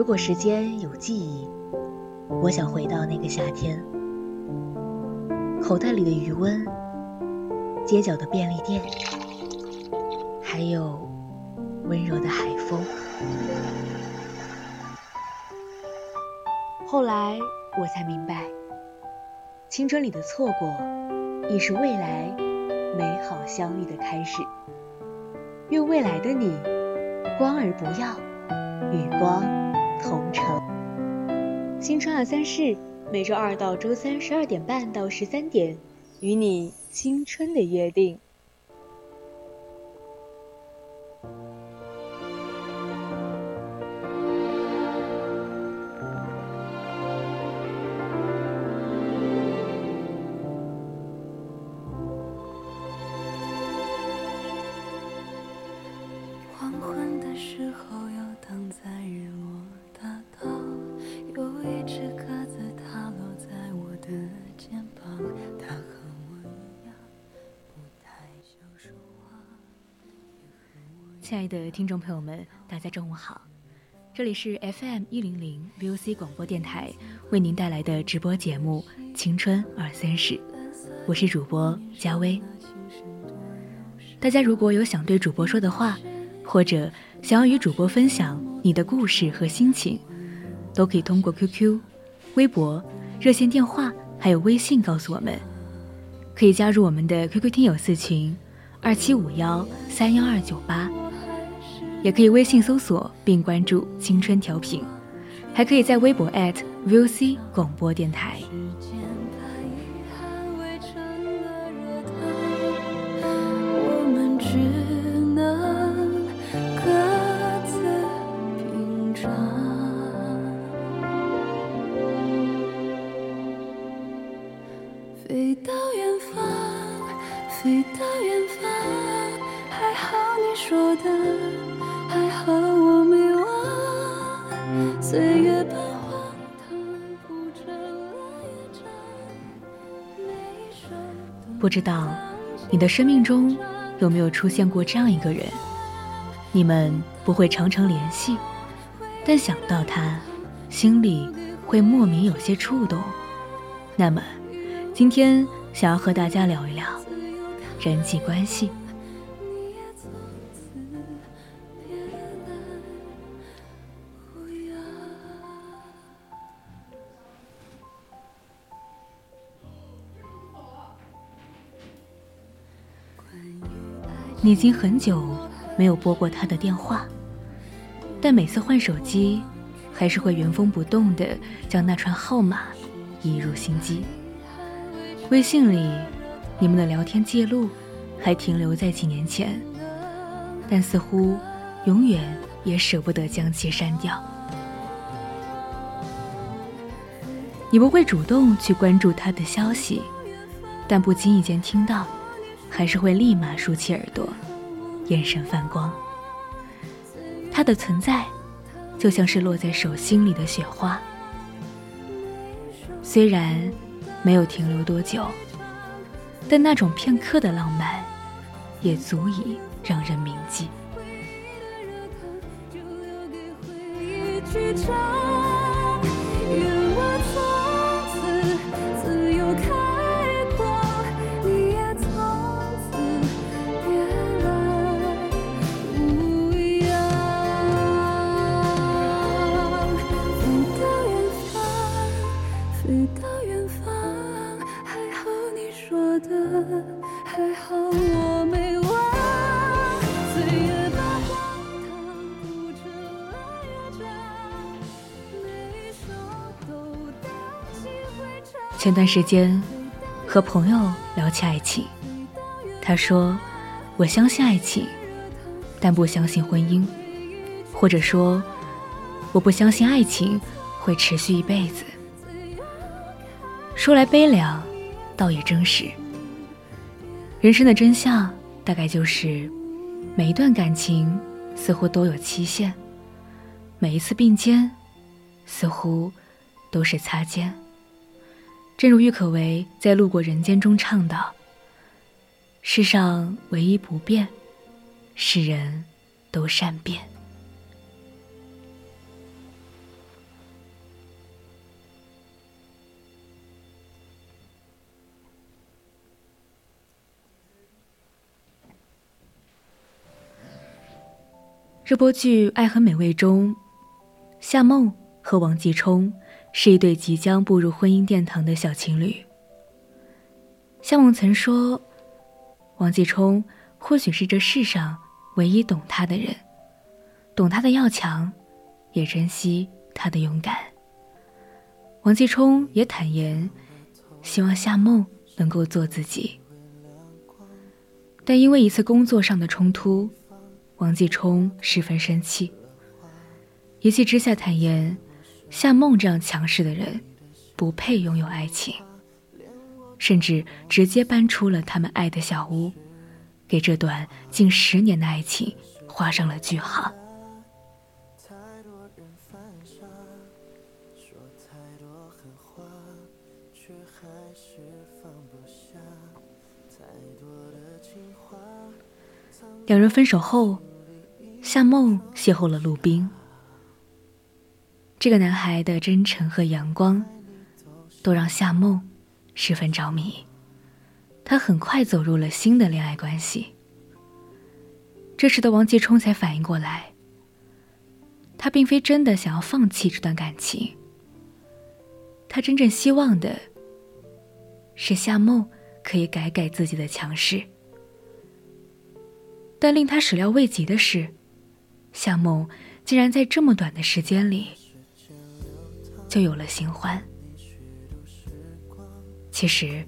如果时间有记忆，我想回到那个夏天，口袋里的余温，街角的便利店，还有温柔的海风。后来我才明白，青春里的错过，亦是未来美好相遇的开始。愿未来的你，光而不要，与光同城。新春二三事，每周二到周三十二点半到十三点，与你青春的约定。的听众朋友们，大家中午好，这里是 FM 一零零 VOC 广播电台为您带来的直播节目《青春二三事》，我是主播佳薇。大家如果有想对主播说的话，或者想要与主播分享你的故事和心情，都可以通过 QQ、微博、热线电话还有微信告诉我们，可以加入我们的 QQ 听友四群二七五幺三幺二九八。也可以微信搜索并关注“青春调频”，还可以在微博 @VOC 广播电台。不知道你的生命中有没有出现过这样一个人？你们不会常常联系，但想到他，心里会莫名有些触动。那么，今天想要和大家聊一聊人际关系。已经很久没有拨过他的电话，但每次换手机，还是会原封不动的将那串号码移入心机。微信里，你们的聊天记录还停留在几年前，但似乎永远也舍不得将其删掉。你不会主动去关注他的消息，但不经意间听到。还是会立马竖起耳朵，眼神泛光。它的存在，就像是落在手心里的雪花，虽然没有停留多久，但那种片刻的浪漫，也足以让人铭记。前段时间，和朋友聊起爱情，他说：“我相信爱情，但不相信婚姻，或者说，我不相信爱情会持续一辈子。”说来悲凉，倒也真实。人生的真相大概就是，每一段感情似乎都有期限，每一次并肩，似乎都是擦肩。正如郁可唯在路过人间中唱的世上唯一不变是人都善变。热播剧爱很美味中夏梦和王继冲是一对即将步入婚姻殿堂的小情侣。夏梦曾说：“王继冲或许是这世上唯一懂他的人，懂他的要强，也珍惜他的勇敢。”王继冲也坦言，希望夏梦能够做自己。但因为一次工作上的冲突，王继冲十分生气，一气之下坦言，夏梦这样强势的人，不配拥有爱情，甚至直接搬出了他们爱的小屋，给这段近十年的爱情画上了句号。两人分手后，夏梦邂逅了陆冰。这个男孩的真诚和阳光，都让夏梦十分着迷。他很快走入了新的恋爱关系。这时的王继冲才反应过来，他并非真的想要放弃这段感情。他真正希望的，是夏梦可以改改自己的强势。但令他始料未及的是，夏梦竟然在这么短的时间里就有了新欢。其实，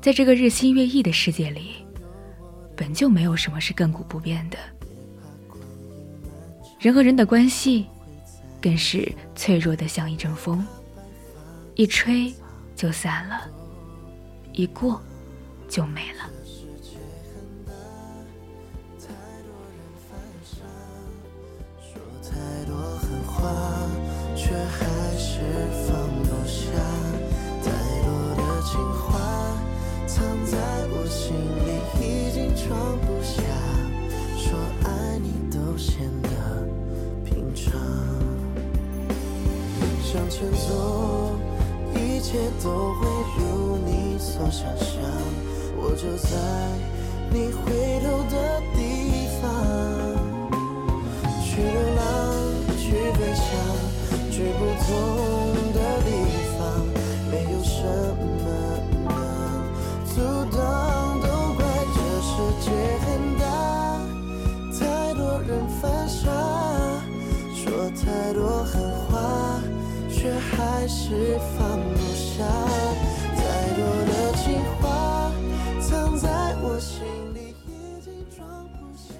在这个日新月异的世界里，本就没有什么是亘古不变的。人和人的关系，更是脆弱的像一阵风，一吹就散了，一过就没了。前走，一切都会如你所想象。我就在你回头的地方，去流浪，去飞翔，去不同是放不下，太多的情话藏在我心里，已经装不下。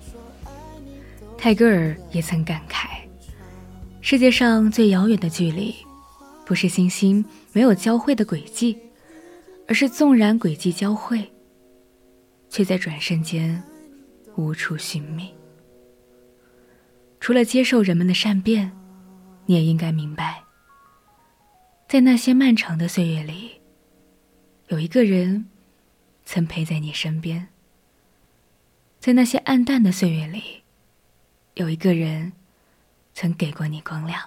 说爱你泰戈尔也曾感慨：世界上最遥远的距离，不是星星没有交汇的轨迹，而是纵然轨迹交汇，却在转瞬间无处寻觅。除了接受人们的善变。你也应该明白，在那些漫长的岁月里，有一个人曾陪在你身边；在那些暗淡的岁月里，有一个人曾给过你光亮。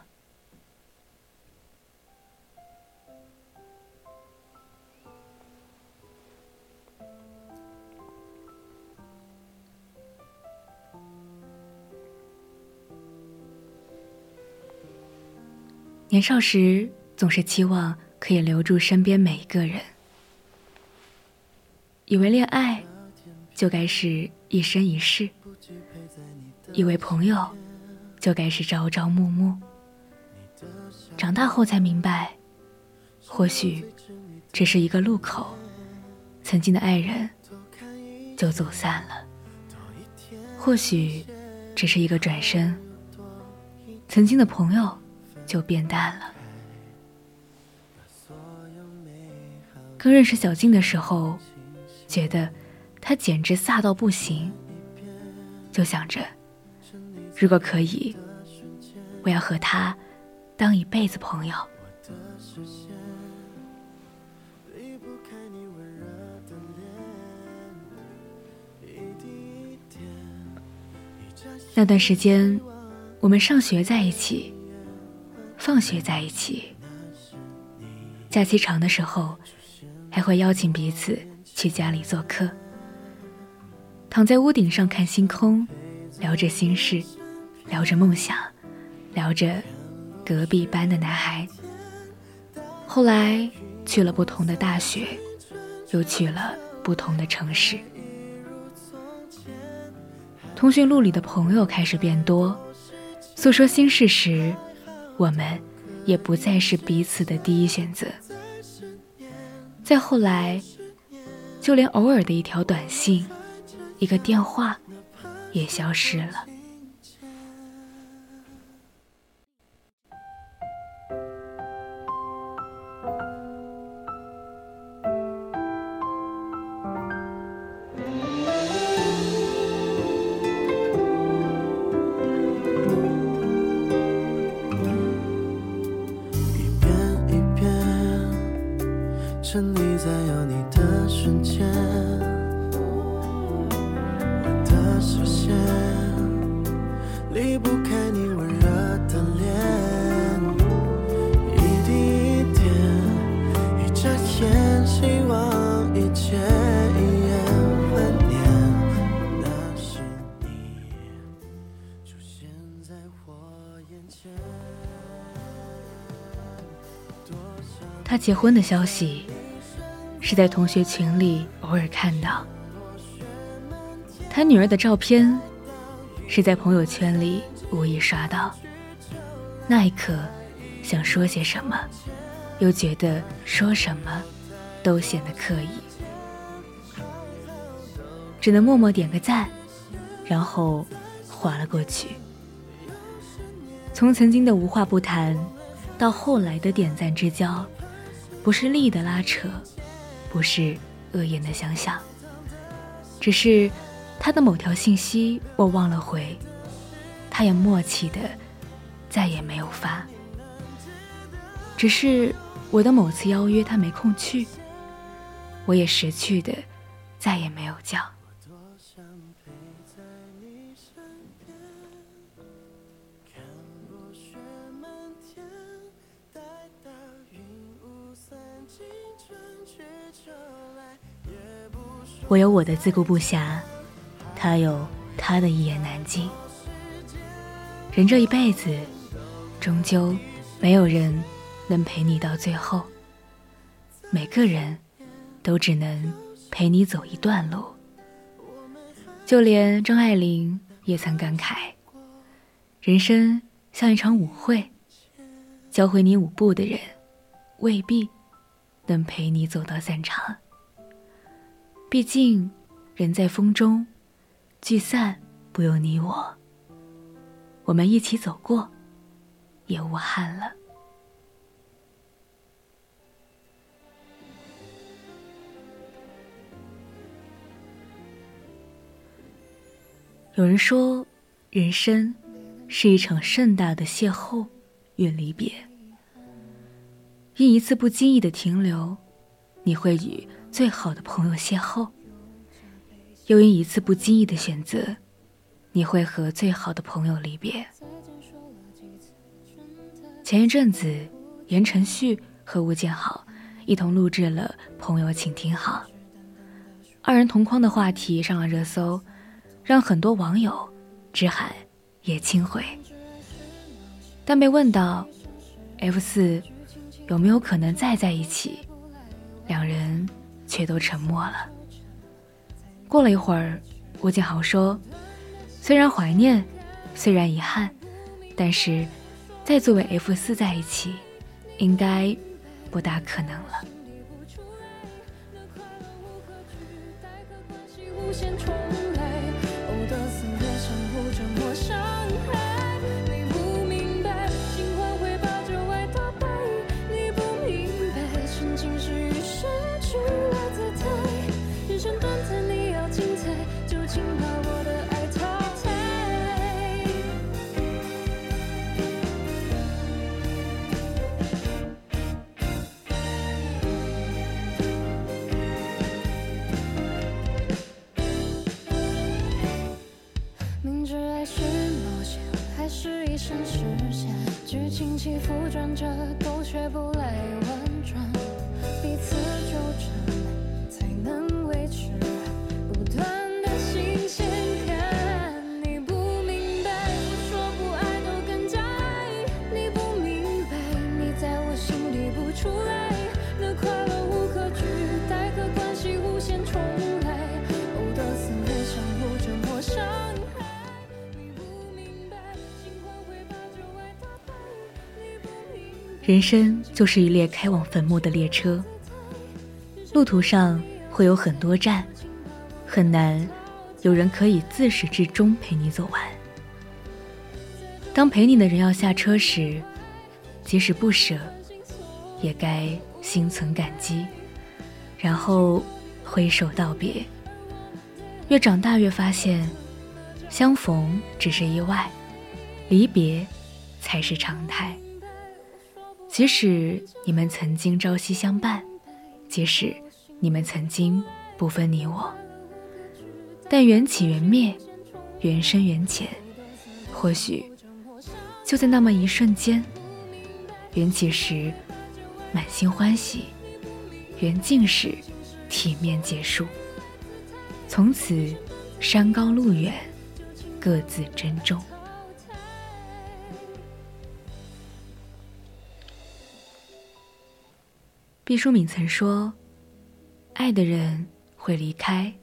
年少时总是期望可以留住身边每一个人，以为恋爱就该是一生一世，以为朋友就该是朝朝暮暮。长大后才明白，或许只是一个路口，曾经的爱人就走散了；或许只是一个转身，曾经的朋友。就变淡了。刚认识小静的时候，觉得她简直飒到不行，就想着，如果可以，我要和她当一辈子朋友。那段时间，我们上学在一起。放学在一起，假期长的时候，还会邀请彼此去家里做客，躺在屋顶上看星空，聊着心事，聊着梦想，聊着隔壁班的男孩。后来去了不同的大学，又去了不同的城市。通讯录里的朋友开始变多，诉说心事时，我们也不再是彼此的第一选择。再后来，就连偶尔的一条短信、一个电话，也消失了。结婚的消息。是在同学群里偶尔看到，他女儿的照片是在朋友圈里无意刷到。那一刻，想说些什么，又觉得说什么都显得刻意，只能默默点个赞，然后划了过去。从曾经的无话不谈，到后来的点赞之交，不是利益的拉扯。不是恶言的相向，只是他的某条信息我忘了回，他也默契的再也没有发。只是我的某次邀约他没空去，我也识趣的再也没有叫。我有我的自顾不暇，他有他的一言难尽。人这一辈子，终究没有人能陪你到最后。每个人都只能陪你走一段路。就连张爱玲也曾感慨：人生像一场舞会，教会你舞步的人，未必能陪你走到散场。毕竟，人在风中，聚散不由你我。我们一起走过，也无憾了。有人说，人生是一场盛大的邂逅与离别。因一次不经意的停留，你会与。最好的朋友邂逅，又因一次不经意的选择，你会和最好的朋友离别。前一阵子，言承旭和吴建豪一同录制了《朋友，请听好》，二人同框的话题上了热搜，让很多网友直喊也亲回。但被问到 F 四有没有可能再在一起，两人。却都沉默了。过了一会儿，吴建豪说：“虽然怀念，虽然遗憾，但是再作为 F 四在一起，应该不大可能了。”起伏转折，都学不来婉转，彼此纠缠，人生就是一列开往坟墓的列车，路途上会有很多站，很难有人可以自始至终陪你走完。当陪你的人要下车时，即使不舍，也该心存感激，然后挥手道别。越长大越发现，相逢只是意外，离别才是常态。即使你们曾经朝夕相伴，即使你们曾经不分你我，但缘起缘灭，缘深缘浅，或许就在那么一瞬间，缘起时满心欢喜，缘尽时体面结束，从此山高路远，各自珍重。毕淑敏曾说：“爱的人会离开，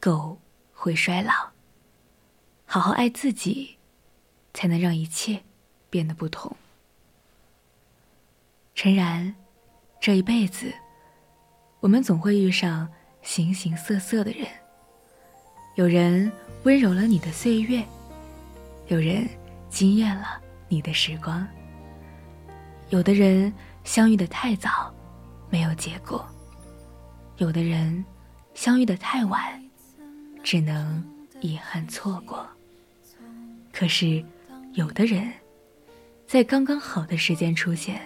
狗会衰老。好好爱自己，才能让一切变得不同。”诚然，这一辈子，我们总会遇上形形色色的人。有人温柔了你的岁月，有人惊艳了你的时光，有的人。相遇的太早，没有结果；有的人相遇的太晚，只能遗憾错过。可是，有的人，在刚刚好的时间出现，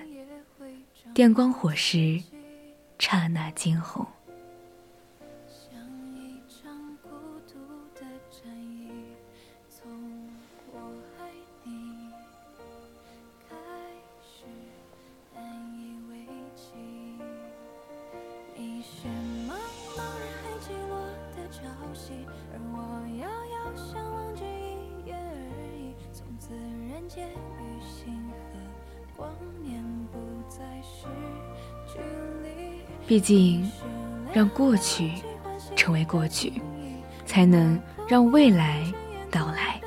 电光火石，刹那惊鸿。毕竟，让过去成为过去，才能让未来到来；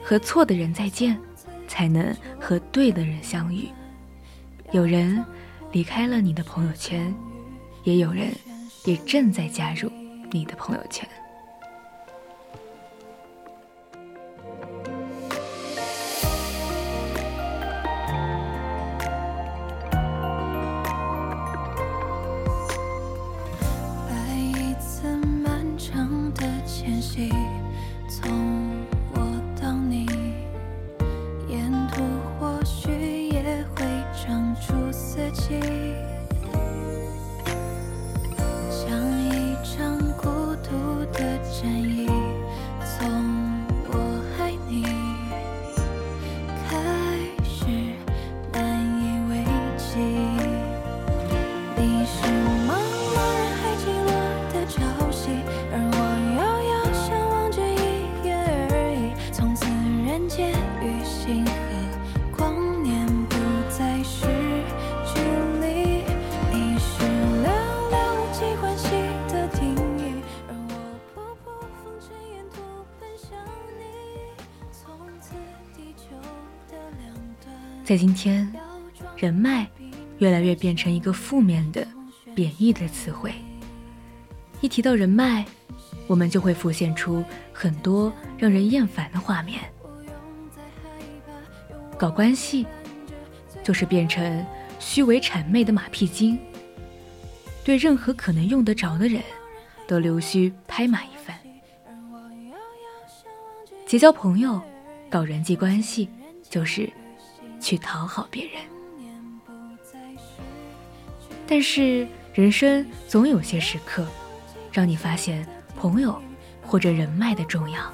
和错的人再见，才能和对的人相遇。有人离开了你的朋友圈，也有人也正在加入你的朋友圈。在今天，人脉越来越变成一个负面的、贬义的词汇。一提到人脉，我们就会浮现出很多让人厌烦的画面。搞关系，就是变成虚伪谄媚的马屁精，对任何可能用得着的人，都溜须拍马一番。结交朋友，搞人际关系，就是。去讨好别人，但是人生总有些时刻，让你发现朋友或者人脉的重要。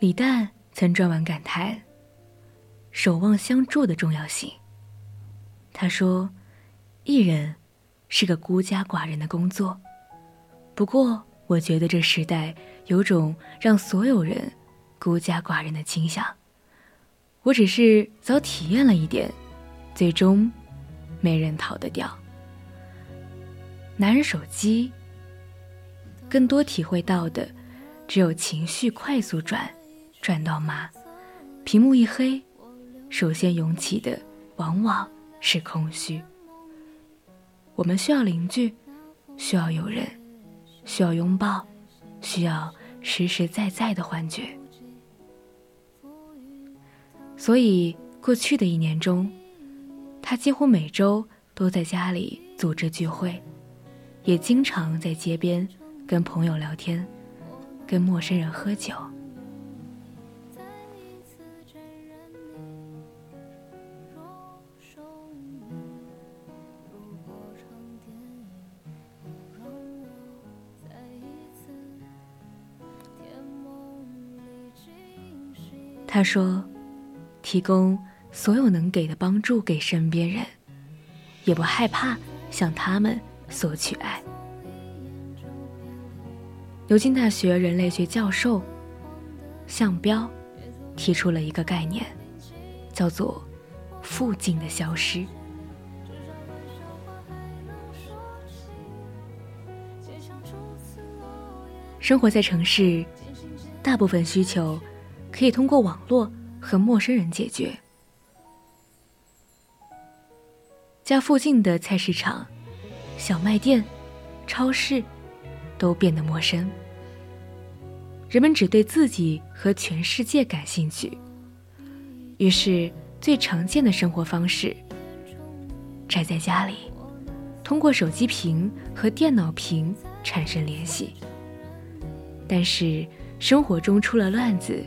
李诞曾撰文感叹守望相助的重要性。他说：“艺人是个孤家寡人的工作，不过我觉得这时代有种让所有人孤家寡人的倾向。我只是早体验了一点，最终没人逃得掉。”拿人手机，更多体会到的只有情绪快速转，转到麻，屏幕一黑，首先涌起的往往是空虚。我们需要邻居，需要有人，需要拥抱，需要实实在在的幻觉。所以，过去的一年中，他几乎每周都在家里组织聚会，也经常在街边跟朋友聊天，跟陌生人喝酒。他说：“提供所有能给的帮助给身边人，也不害怕向他们索取爱。”牛津大学人类学教授向彪提出了一个概念，叫做“附近的消失”。生活在城市，大部分需求。可以通过网络和陌生人解决。家附近的菜市场、小卖店、超市都变得陌生。人们只对自己和全世界感兴趣。于是，最常见的生活方式：宅在家里，通过手机屏和电脑屏产生联系。但是，生活中出了乱子。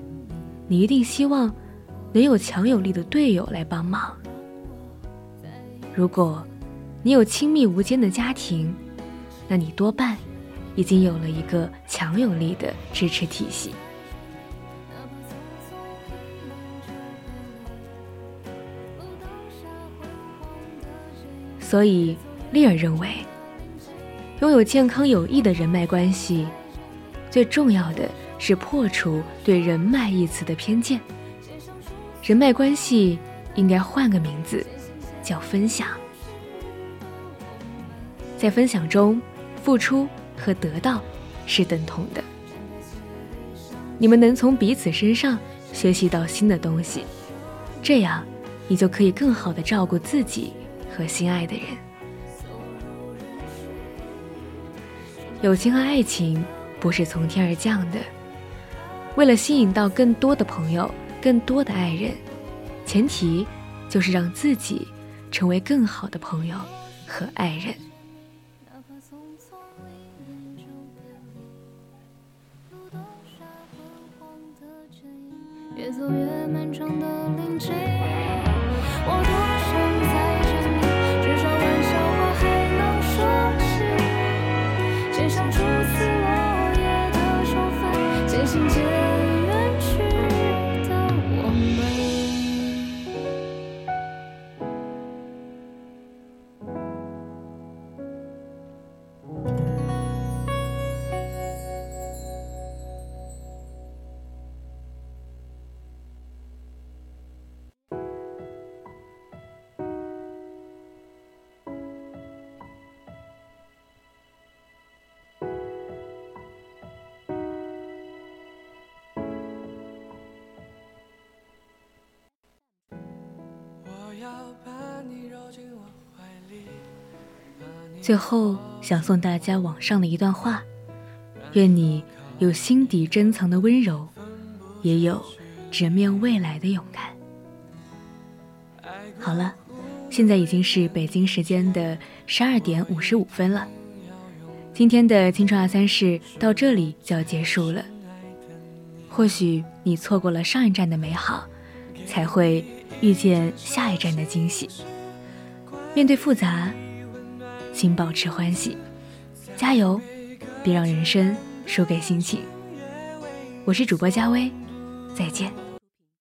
你一定希望能有强有力的队友来帮忙。如果你有亲密无间的家庭，那你多半已经有了一个强有力的支持体系。所以，利尔认为，拥有健康有益的人脉关系，最重要的。是破除对“人脉”一词的偏见。人脉关系应该换个名字，叫分享。在分享中，付出和得到是等同的。你们能从彼此身上学习到新的东西，这样你就可以更好的照顾自己和心爱的人。友情和爱情不是从天而降的。为了吸引到更多的朋友、更多的爱人，前提就是让自己成为更好的朋友和爱人。越走越漫长的最后，想送大家网上的一段话：愿你有心底珍藏的温柔，也有直面未来的勇敢。好了，现在已经是北京时间的十二点五十五分了。今天的青春二三事到这里就要结束了。或许你错过了上一站的美好，才会遇见下一站的惊喜。面对复杂。请保持欢喜，加油，别让人生输给心情。我是主播佳薇，再见。